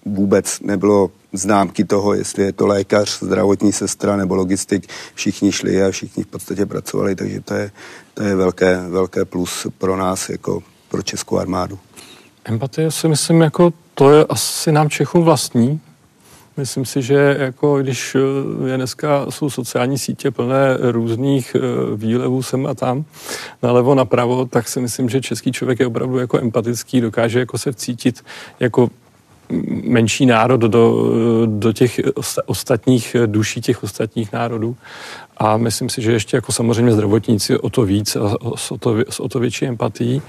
vůbec nebylo známky toho, jestli je to lékař, zdravotní sestra nebo logistik. Všichni šli a všichni v podstatě pracovali, takže to je, to je velké, velké plus pro nás, jako pro českou armádu. Empatie si myslím, jako to je asi nám Čechům vlastní, Myslím si, že jako když eh, je dneska jsou sociální sítě plné různých eh, výlevů sem a tam, nalevo, napravo, tak si myslím, že český člověk je opravdu jako empatický, dokáže jako se vcítit jako menší národ do, do těch ostatních duší těch ostatních národů. A myslím si, že ještě jako samozřejmě zdravotníci o to víc o to, o to větší empatií.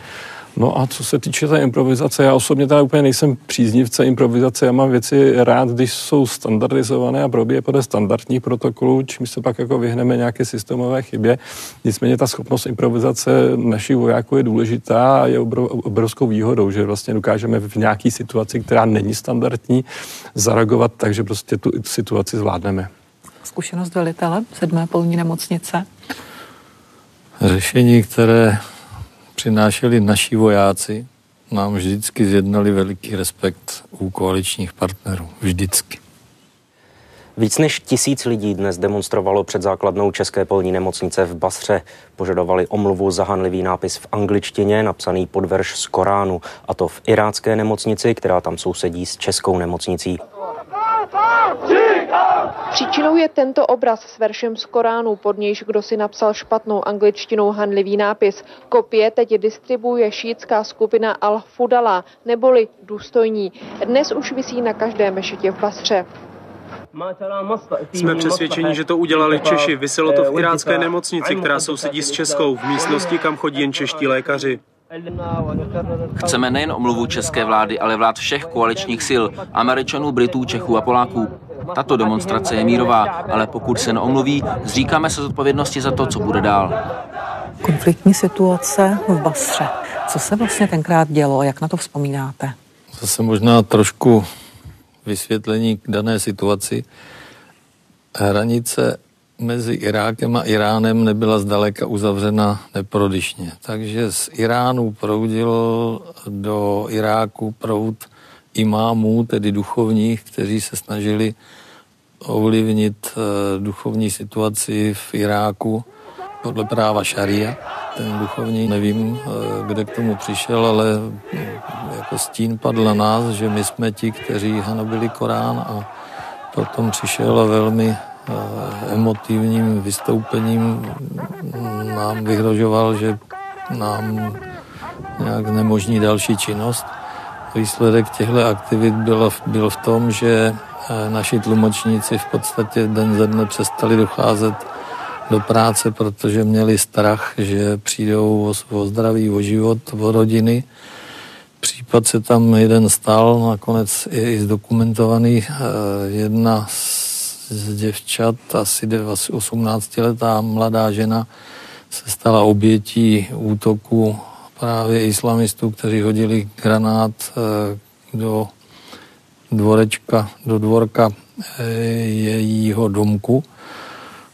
No a co se týče té improvizace, já osobně teda úplně nejsem příznivce improvizace, já mám věci rád, když jsou standardizované a probíje podle standardních protokolů, čím se pak jako vyhneme nějaké systémové chybě. Nicméně ta schopnost improvizace našich vojáků je důležitá a je obrovskou výhodou, že vlastně dokážeme v nějaké situaci, která není standardní, zareagovat tak, že prostě tu situaci zvládneme. Zkušenost velitele sedmé polní nemocnice? Řešení, které přinášeli naši vojáci, nám vždycky zjednali veliký respekt u koaličních partnerů. Vždycky. Víc než tisíc lidí dnes demonstrovalo před základnou České polní nemocnice v Basře. Požadovali omluvu za hanlivý nápis v angličtině, napsaný pod verš z Koránu, a to v irácké nemocnici, která tam sousedí s českou nemocnicí. Příčinou je tento obraz s veršem z Koránu, pod nějž kdo si napsal špatnou angličtinou hanlivý nápis. Kopie teď distribuje šítská skupina Al-Fudala, neboli důstojní. Dnes už visí na každé mešitě v Basře. Jsme přesvědčeni, že to udělali Češi. Vyselo to v irácké nemocnici, která sousedí s Českou, v místnosti, kam chodí jen čeští lékaři. Chceme nejen omluvu české vlády, ale vlád všech koaličních sil, Američanů, Britů, Čechů a Poláků. Tato demonstrace je mírová, ale pokud se neomluví, zříkáme se zodpovědnosti za to, co bude dál. Konfliktní situace v Basře. Co se vlastně tenkrát dělo a jak na to vzpomínáte? Zase možná trošku vysvětlení k dané situaci. Hranice mezi Irákem a Iránem nebyla zdaleka uzavřena neprodyšně. Takže z Iránu proudil do Iráku proud imámů, tedy duchovních, kteří se snažili ovlivnit eh, duchovní situaci v Iráku podle práva šaria. Ten duchovní, nevím, eh, kde k tomu přišel, ale hm, jako stín padl na nás, že my jsme ti, kteří hanobili Korán a potom přišel velmi eh, emotivním vystoupením nám vyhrožoval, že nám nějak nemožní další činnost. Výsledek těchto aktivit byl, byl v tom, že eh, naši tlumočníci v podstatě den ze dne přestali docházet do práce, protože měli strach, že přijdou o, o zdraví, o život, o rodiny. Případ se tam jeden stal, nakonec je i zdokumentovaný. Eh, jedna z děvčat, asi 18-letá mladá žena, se stala obětí útoku právě islamistů, kteří hodili granát eh, do dvorečka, do dvorka eh, jejího domku.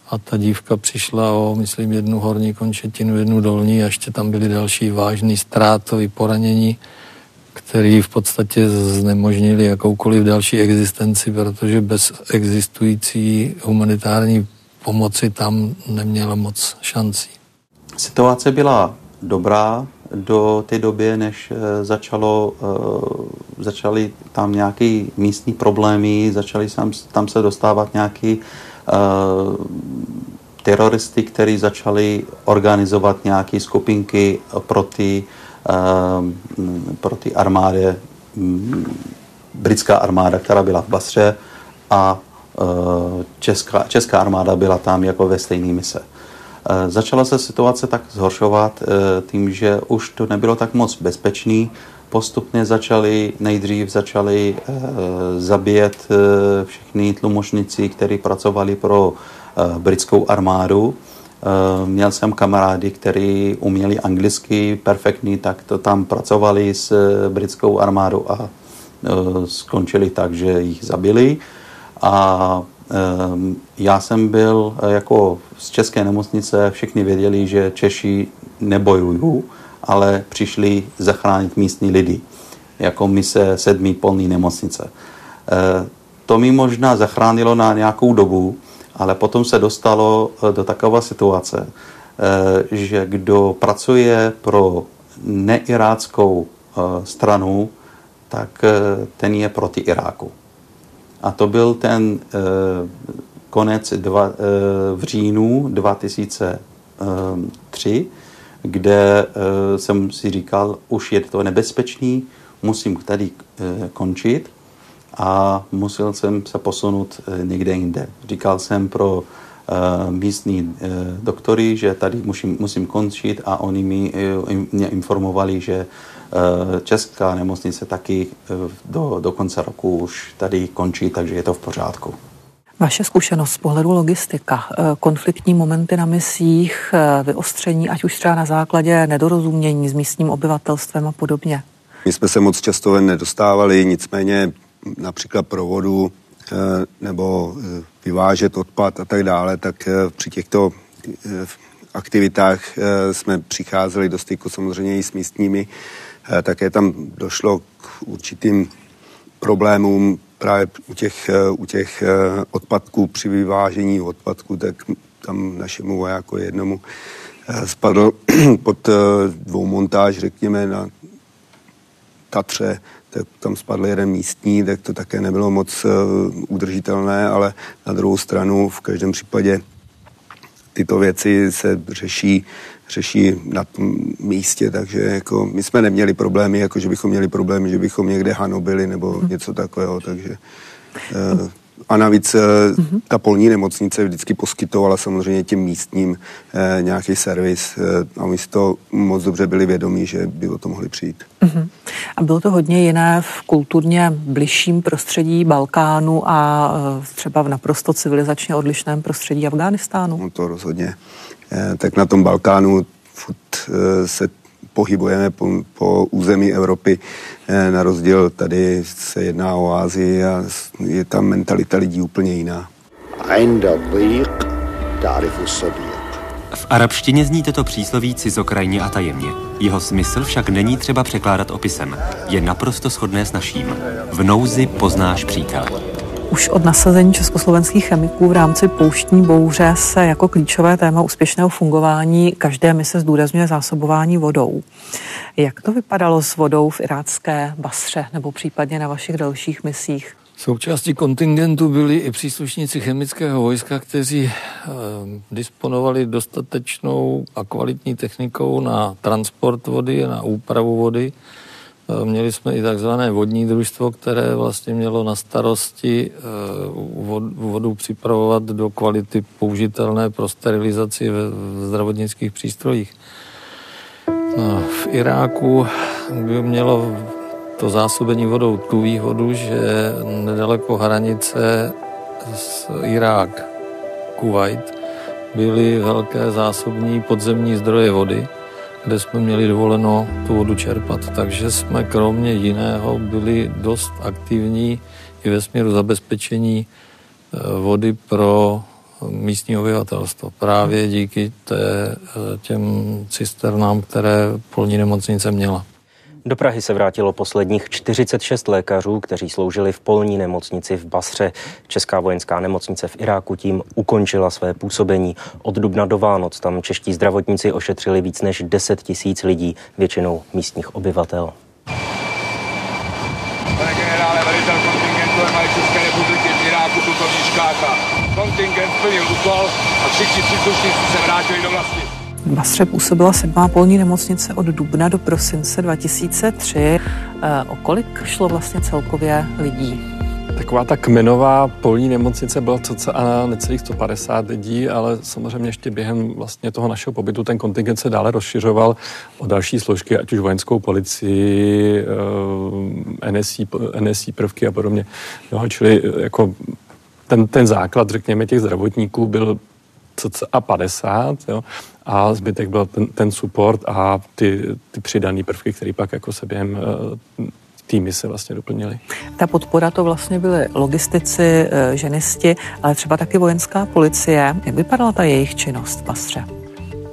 A ta dívka přišla o, myslím, jednu horní končetinu, jednu dolní a ještě tam byly další vážný ztrátový poranění, který v podstatě znemožnili jakoukoliv další existenci, protože bez existující humanitární pomoci tam neměla moc šancí. Situace byla dobrá, do té doby, než eh, začalo, eh, začaly tam nějaké místní problémy, začaly tam, se dostávat nějaké eh, teroristy, kteří začali organizovat nějaké skupinky proti, proti armádě, mm, britská armáda, která byla v Basře a česká, česká armáda byla tam jako ve stejné mise. Eh, začala se situace tak zhoršovat eh, tím, že už to nebylo tak moc bezpečný. postupně začali, nejdřív začali zabíjet všechny tlumočníci, kteří pracovali pro britskou armádu. Měl jsem kamarády, kteří uměli anglicky perfektní, tak to tam pracovali s britskou armádou a skončili tak, že jich zabili. A já jsem byl jako z české nemocnice, všichni věděli, že Češi nebojují, ale přišli zachránit místní lidi, jako mise sedmý polní nemocnice. To mi možná zachránilo na nějakou dobu, ale potom se dostalo do takové situace, že kdo pracuje pro neiráckou stranu, tak ten je proti Iráku. A to byl ten konec dva, v říjnu 2003, kde jsem si říkal, už je to nebezpečný, musím tady končit a musel jsem se posunout někde jinde. Říkal jsem pro místní doktory, že tady musím, musím končit a oni mi, mě informovali, že česká nemocnice taky do, do konce roku už tady končí, takže je to v pořádku. Vaše zkušenost z pohledu logistika, konfliktní momenty na misích, vyostření, ať už třeba na základě nedorozumění s místním obyvatelstvem a podobně? My jsme se moc často ven nedostávali, nicméně například provodu nebo vyvážet odpad a tak dále, tak při těchto aktivitách jsme přicházeli do styku samozřejmě i s místními. Také tam došlo k určitým problémům právě u těch, u těch odpadků při vyvážení odpadků, tak tam našemu vojáku jednomu spadl [clears throat] pod dvou montáž, řekněme, na Tatře, tak tam spadl jeden místní, tak to také nebylo moc udržitelné, ale na druhou stranu v každém případě tyto věci se řeší, řeší na tom místě, takže jako my jsme neměli problémy, jako že bychom měli problémy, že bychom někde hanobili nebo hmm. něco takového, takže uh, a navíc mm-hmm. ta polní nemocnice vždycky poskytovala samozřejmě těm místním eh, nějaký servis eh, a my si to moc dobře byli vědomí, že by o to mohli přijít. Mm-hmm. A bylo to hodně jiné v kulturně bližším prostředí Balkánu a eh, třeba v naprosto civilizačně odlišném prostředí Afghánistánu? No to rozhodně. Eh, tak na tom Balkánu furt eh, se pohybujeme po, po území Evropy. Eh, na rozdíl tady se jedná o Ázii a je tam mentalita lidí úplně jiná. V arabštině zní toto přísloví cizokrajně a tajemně. Jeho smysl však není třeba překládat opisem. Je naprosto shodné s naším. V nouzi poznáš přítele. Už od nasazení československých chemiků v rámci pouštní bouře se jako klíčové téma úspěšného fungování každé mise zdůrazňuje zásobování vodou. Jak to vypadalo s vodou v irácké Basře nebo případně na vašich dalších misích? Součástí kontingentu byli i příslušníci chemického vojska, kteří eh, disponovali dostatečnou a kvalitní technikou na transport vody, na úpravu vody měli jsme i takzvané vodní družstvo, které vlastně mělo na starosti eh, vodu připravovat do kvality použitelné pro sterilizaci v zdravotnických přístrojích. V Iráku by mělo to zásobení vodou tu výhodu, že nedaleko hranice s Irák, Kuwait, byly velké zásobní podzemní zdroje vody, kde jsme měli dovoleno tu vodu čerpat. Takže jsme kromě jiného byli dost aktivní i ve směru zabezpečení eh, vody pro místní obyvatelstvo. Právě díky té, eh, těm cisternám, které polní nemocnice měla. Do Prahy se vrátilo posledních 46 lékařů, kteří sloužili v polní nemocnici v Basře. Česká vojenská nemocnice v Iráku tím ukončila své působení. Od dubna do Vánoc tam čeští zdravotníci ošetřili víc než 10 tisíc lidí, většinou místních obyvatel. Pane generále, velitel kontingentu armády České republiky v Iráku, plukovník. Kontingent splnil úkol a všichni příslušníci se vrátili do vlasti. V Basře působila sedmá polní nemocnice od dubna do prosince 2003. Eh, o kolik šlo vlastně celkově lidí? Taková ta kmenová polní nemocnice byla cca necelých 150 lidí, ale samozřejmě ještě během vlastně toho našeho pobytu ten kontingent se dále rozšiřoval o další složky, ať už vojenskou policii, eh, NSI, NSI prvky a podobně. Jo, čili eh, jako ten, ten základ, řekněme, těch zdravotníků byl cca 50, jo, a zbytek byl ten, ten support a ty, ty přidané prvky, které pak jako se během uh, týmy se vlastně doplnily. Ta podpora to vlastně byly logistici, eh, ženisti, ale třeba taky vojenská policie. Jak vypadala ta jejich činnost v Pastře?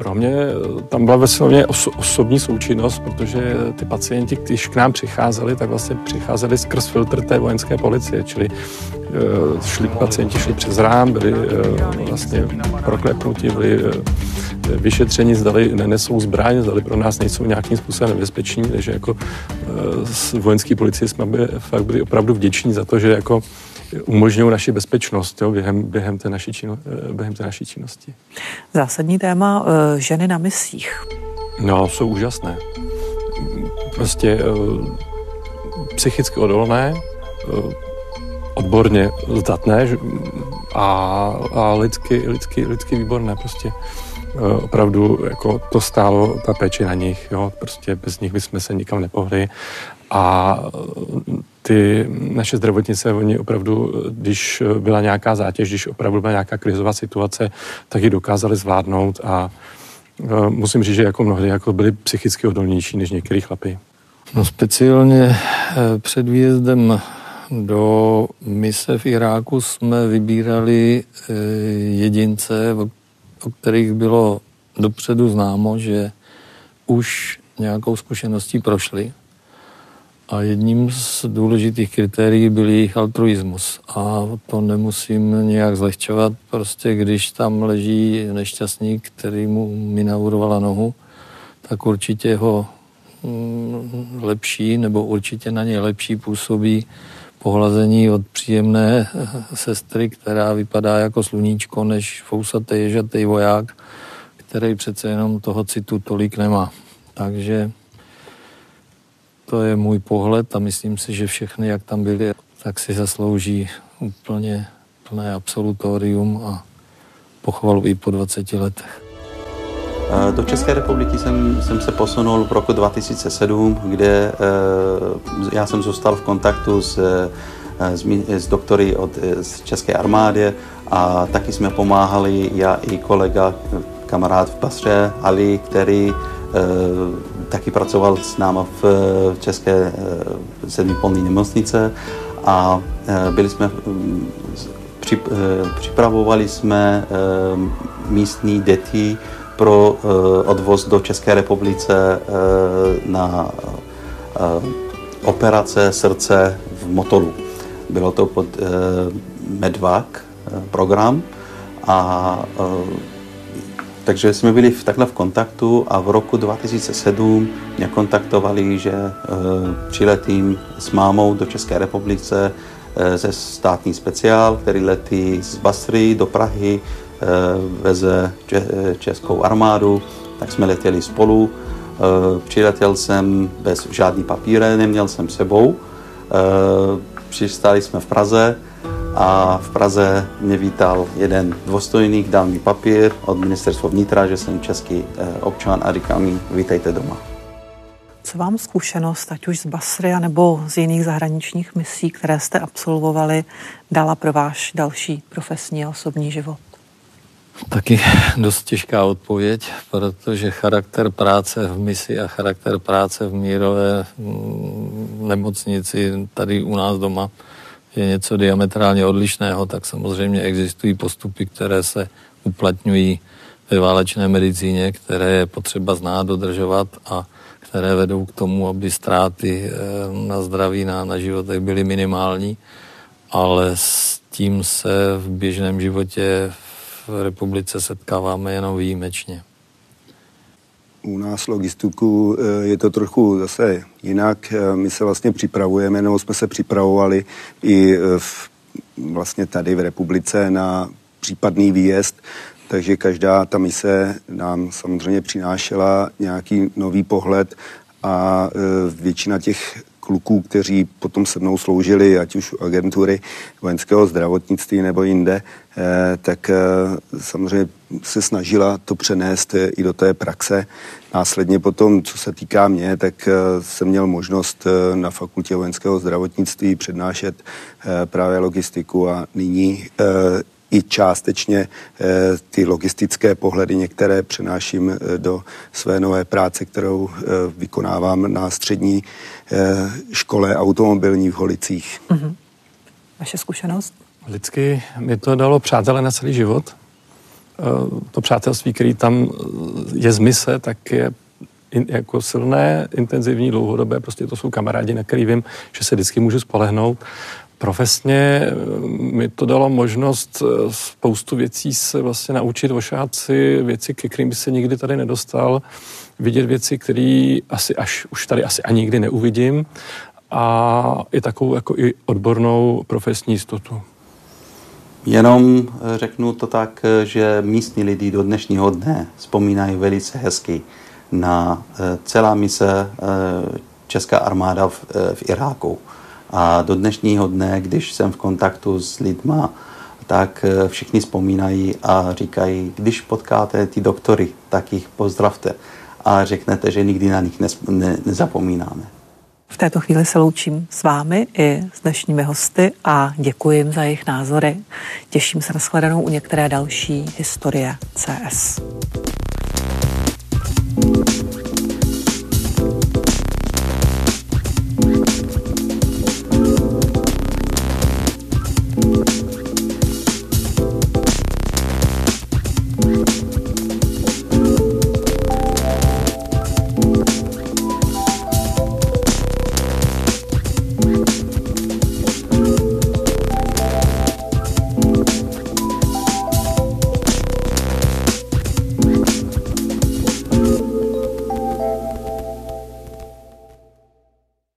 Pro mě eh, tam byla vlastně oso- osobní součinnost, protože ty pacienti, když k nám přicházeli, tak vlastně přicházeli skrz filtr té vojenské policie, čili uh, šli, pacienti šli přes rám, byli uh, vlastně proklepnuti, byli vyšetření, zdali nenesou zbraň, zdali pro nás nejsou nějakým způsobem nebezpeční, takže jako z vojenské policie jsme byli, fakt byli opravdu vděční za to, že jako umožňují naši bezpečnost jo, během, během, té naší čino, eh, během té naší činnosti. Zásadní téma ženy na misích. No, jsou úžasné. Prostě uh, psychicky odolné, uh, odborně zdatné a, a lidsky, lidsky, lidsky výborné. Prostě opravdu jako to stálo ta péče na nich, jo, prostě bez nich bychom se nikam nepohli a ty naše zdravotnice, oni opravdu, když byla nějaká zátěž, když opravdu byla nějaká krizová situace, tak ji dokázali zvládnout a musím říct, že jako mnohdy jako byli psychicky odolnější než některý chlapy. No speciálně e, před výjezdem do mise v Iráku jsme vybírali e, jedince, o kterých bylo dopředu známo, že už nějakou zkušeností prošli a jedním z důležitých kritérií byl jejich altruismus. A to nemusím nějak zlehčovat. Prostě když tam leží nešťastník, který mu minaurovala nohu, tak určitě ho mm, lepší, nebo určitě na něj lepší působí pohlazení od příjemné sestry, která vypadá jako sluníčko, než fousatý ježatý voják, který přece jenom toho citu tolik nemá. Takže to je můj pohled a myslím si, že všechny, jak tam byli, tak si zaslouží úplně plné absolutorium a pochvalu i po 20 letech. Do České republiky jsem, jsem se posunul v roku 2007, kde já jsem zůstal v kontaktu s, s, s doktory od, z České armády a taky jsme pomáhali, já i kolega, kamarád v Basře, Ali, který taky pracoval s náma v České sedmipolní nemocnice a byli jsme, připravovali jsme místní děti pro odvoz do České republice na operace srdce v Motolu. Bylo to pod Medvak program a takže jsme byli v, takhle v kontaktu a v roku 2007 mě kontaktovali, že e, přiletím s mámou do České republice e, ze státní speciál, který letí z Basry do Prahy, e, veze če, českou armádu, tak jsme letěli spolu. E, přiletěl jsem bez žádný papíre, neměl jsem sebou. E, přistáli jsme v Praze, a v Praze mě vítal jeden dôstojník, dal mi papír od ministerstva vnitra, že jsem český eh, občan a říkal mi, vítejte doma. Co vám zkušenost, ať už z Basry nebo z jiných zahraničních misí, které jste absolvovali, dala pro váš další profesní a osobní život? Taky dost těžká odpověď, protože charakter práce v misi a charakter práce v mírové mm, nemocnici tady u nás doma je něco diametrálně odlišného, tak samozřejmě existují postupy, které se uplatňují ve válečné medicíně, které je potřeba znát, dodržovat a které vedou k tomu, aby ztráty eh, na zdraví, na, na životech byly minimální, ale s tím se v běžném životě v republice setkáváme jenom výjimečně. U nás logistiku eh, je to trochu zase jinak. Eh, my se vlastně připravujeme, nebo jsme se připravovali i eh, v, vlastně tady v republice na případný výjezd, takže každá ta mise nám samozřejmě přinášela nějaký nový pohled a většina těch kluků, kteří potom se mnou sloužili, ať už agentury vojenského zdravotnictví nebo jinde, eh, tak eh, samozřejmě se snažila to přenést i do té praxe. Následně potom, co se týká mě, tak jsem měl možnost na fakultě vojenského zdravotnictví přednášet právě logistiku a nyní i částečně ty logistické pohledy některé přenáším do své nové práce, kterou vykonávám na střední Eh, škole automobilní v Holicích. Mm-hmm. Vaše zkušenost? Lidsky mi to dalo přátelé na celý život. Eh, to přátelství, který tam je z mise, tak je jako silné, intenzivní, dlouhodobé, prostě to jsou kamarádi, na který vím, že se vždycky můžu spolehnout. Profesně eh, mi to dalo možnost spoustu věcí se vlastně naučit, ošát si věci, ke kterým se nikdy tady nedostal vidět věci, které asi až už tady asi ani nikdy neuvidím a i takovou jako i odbornou profesní jistotu. Jenom eh, řeknu to tak, eh, že místní lidi do dnešního dne vzpomínají velice hezky na eh, celá mise Česká armáda v, v Iráku. A do dnešního dne, když jsem v kontaktu s lidma, tak všichni vzpomínají a říkají, když potkáte ty doktory, tak jich pozdravte a řeknete, že nikdy na nich ne, nezapomínáme. V této chvíli se loučím s vámi i s dnešními hosty a děkuji jim za jejich názory. Těším se na shledanou u některé další historie CS.